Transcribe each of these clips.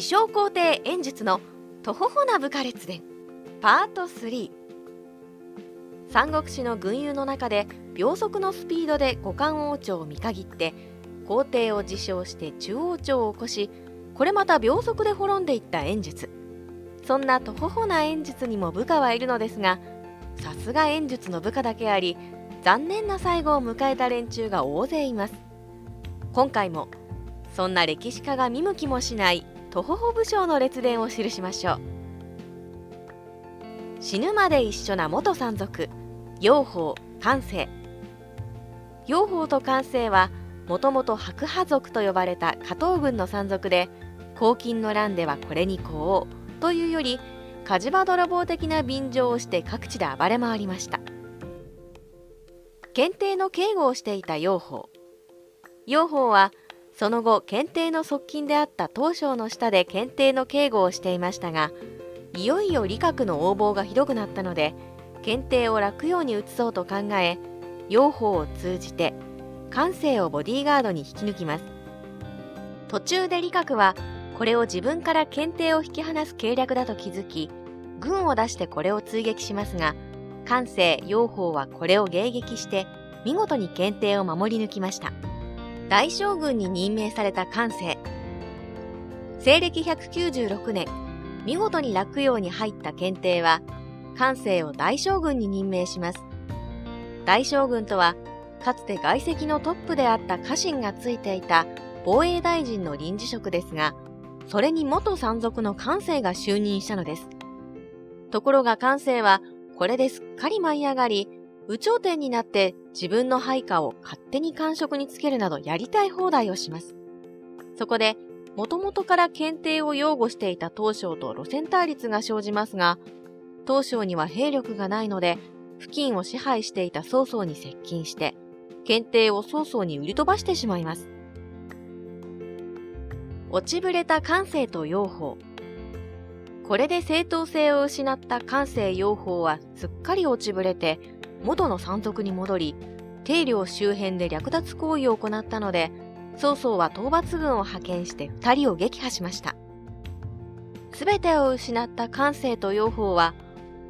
自称皇帝演術のとほほな部下列伝パート3三国志の軍友の中で秒速のスピードで五冠王朝を見限って皇帝を自称して中王朝を起こしこれまた秒速で滅んでいった演術。そんなとほほな演術にも部下はいるのですがさすが演術の部下だけあり残念な最後を迎えた連中が大勢います。今回もそんな歴史家が見向きもしないとほほ武将の列伝を記しましょう。死ぬまで一緒な元山賊養蜂関西養蜂と関西はもともと白派族と呼ばれた加藤軍の山賊で黄金の乱ではこれにこうというより火事場泥棒的な便乗をして各地で暴れ回りました。検定の警護をしていた養蜂。養蜂はその後検定の側近であった東省の下で検定の警護をしていましたがいよいよ理学の横暴がひどくなったので検定を楽用に移そうと考え養蜂を通じて感性をボディーガードに引き抜きます。途中で理学はこれを自分から検定を引き離す計略だと気づき軍を出してこれを追撃しますが感性養蜂はこれを迎撃して見事に検定を守り抜きました。大将軍に任命された関西西暦196年見事に落葉に入った検定は関西を大将軍に任命します。大将軍とはかつて外籍のトップであった家臣がついていた防衛大臣の臨時職ですがそれに元山賊の関西が就任したのです。ところが関西はこれですっかり舞い上がり有頂天になって自分の配下を勝手に官職につけるなどやりたい放題をします。そこで、もともとから検定を擁護していた東省と路線対立が生じますが、東省には兵力がないので、付近を支配していた曹操に接近して、検定を曹操に売り飛ばしてしまいます。落ちぶれた感性と養蜂。これで正当性を失った感性養蜂はすっかり落ちぶれて、元の山賊に戻り、定領周辺で略奪行為を行ったので、曹操は討伐軍を派遣して二人を撃破しました。すべてを失った関西と養蜂は、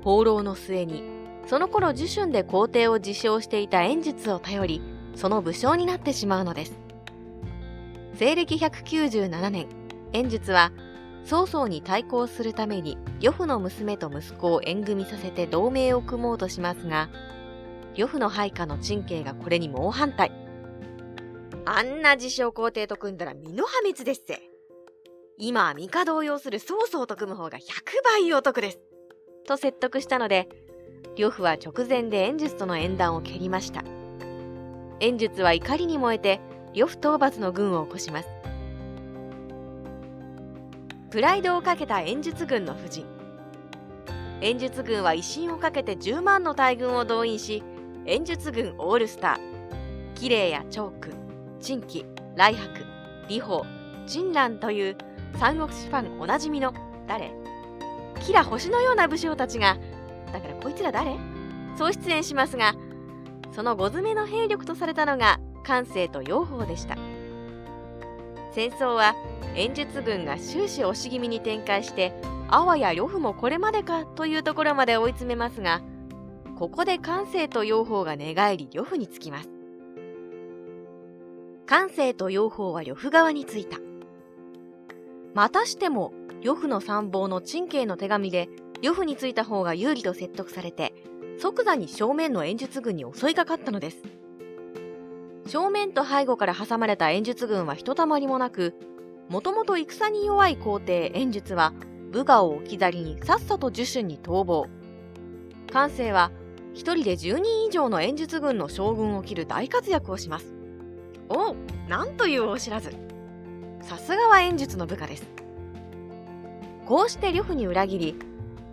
放浪の末に、その頃受春で皇帝を自称していた演術を頼り、その武将になってしまうのです。西暦197年、演術は、曹操に対抗するために呂布の娘と息子を縁組させて同盟を組もうとしますが、呂布の配下の陳慶がこれに猛反対。あんな自称皇帝と組んだら身の破滅ですぜ。今は帝を要する曹操と組む方が100倍お得です。と説得したので、呂布は直前で演術との縁談を蹴りました。演術は怒りに燃えて、呂布討伐の軍を起こします。プライドをかけた演術軍の夫人。演術軍は威信をかけて10万の大軍を動員し、演術軍オールスター、キレイやチョーク、チンキ、来白、李鵬、陳蘭という三国志ファンおなじみの誰？キラ星のような武将たちが、だからこいつら誰？そう出演しますが、その五詰めの兵力とされたのが関西と養蜂でした。戦争は演術軍が終始押し気味に展開して、あわや呂布もこれまでかというところまで追い詰めますが、ここで関西と養蜂が寝返り呂布につきます。関西と養蜂は呂布側についた。またしても呂布の参謀の陳慶の手紙で呂布についた方が有利と説得されて、即座に正面の演術軍に襲いかかったのです。正面と背後から挟まれた演術軍はひとたまりもなく、もともと戦に弱い皇帝演術は部下を置き去りにさっさと受春に逃亡。関西は一人で10人以上の演術軍の将軍を切る大活躍をします。おおなんというお知らず。さすがは演術の部下です。こうして呂布に裏切り、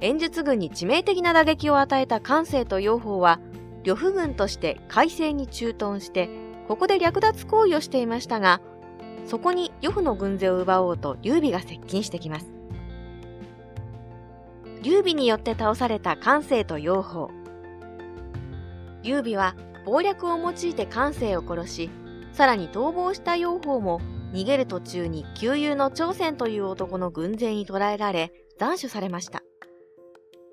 演術軍に致命的な打撃を与えた関西と養蜂は、呂布軍として海西に駐屯して、ここで略奪行為をしていましたが、そこに呂布の軍勢を奪おうと劉備が接近してきます。劉備によって倒された関西と養蜂。劉備は謀略を用いて関西を殺し、さらに逃亡した養蜂も逃げる途中に旧友の朝鮮という男の軍勢に捕らえられ斬首されました。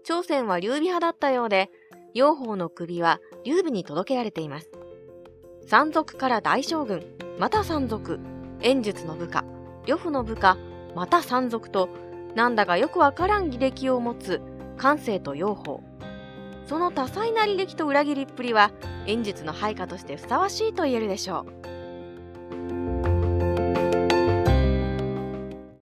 朝鮮は劉備派だったようで養蜂の首は劉備に届けられています。山賊から大将軍また山賊演術の部下呂布の部下また山賊となんだかよくわからん履歴を持つ関西と養蜂その多彩な履歴と裏切りっぷりは演術の配下としてふさわしいと言えるでしょう。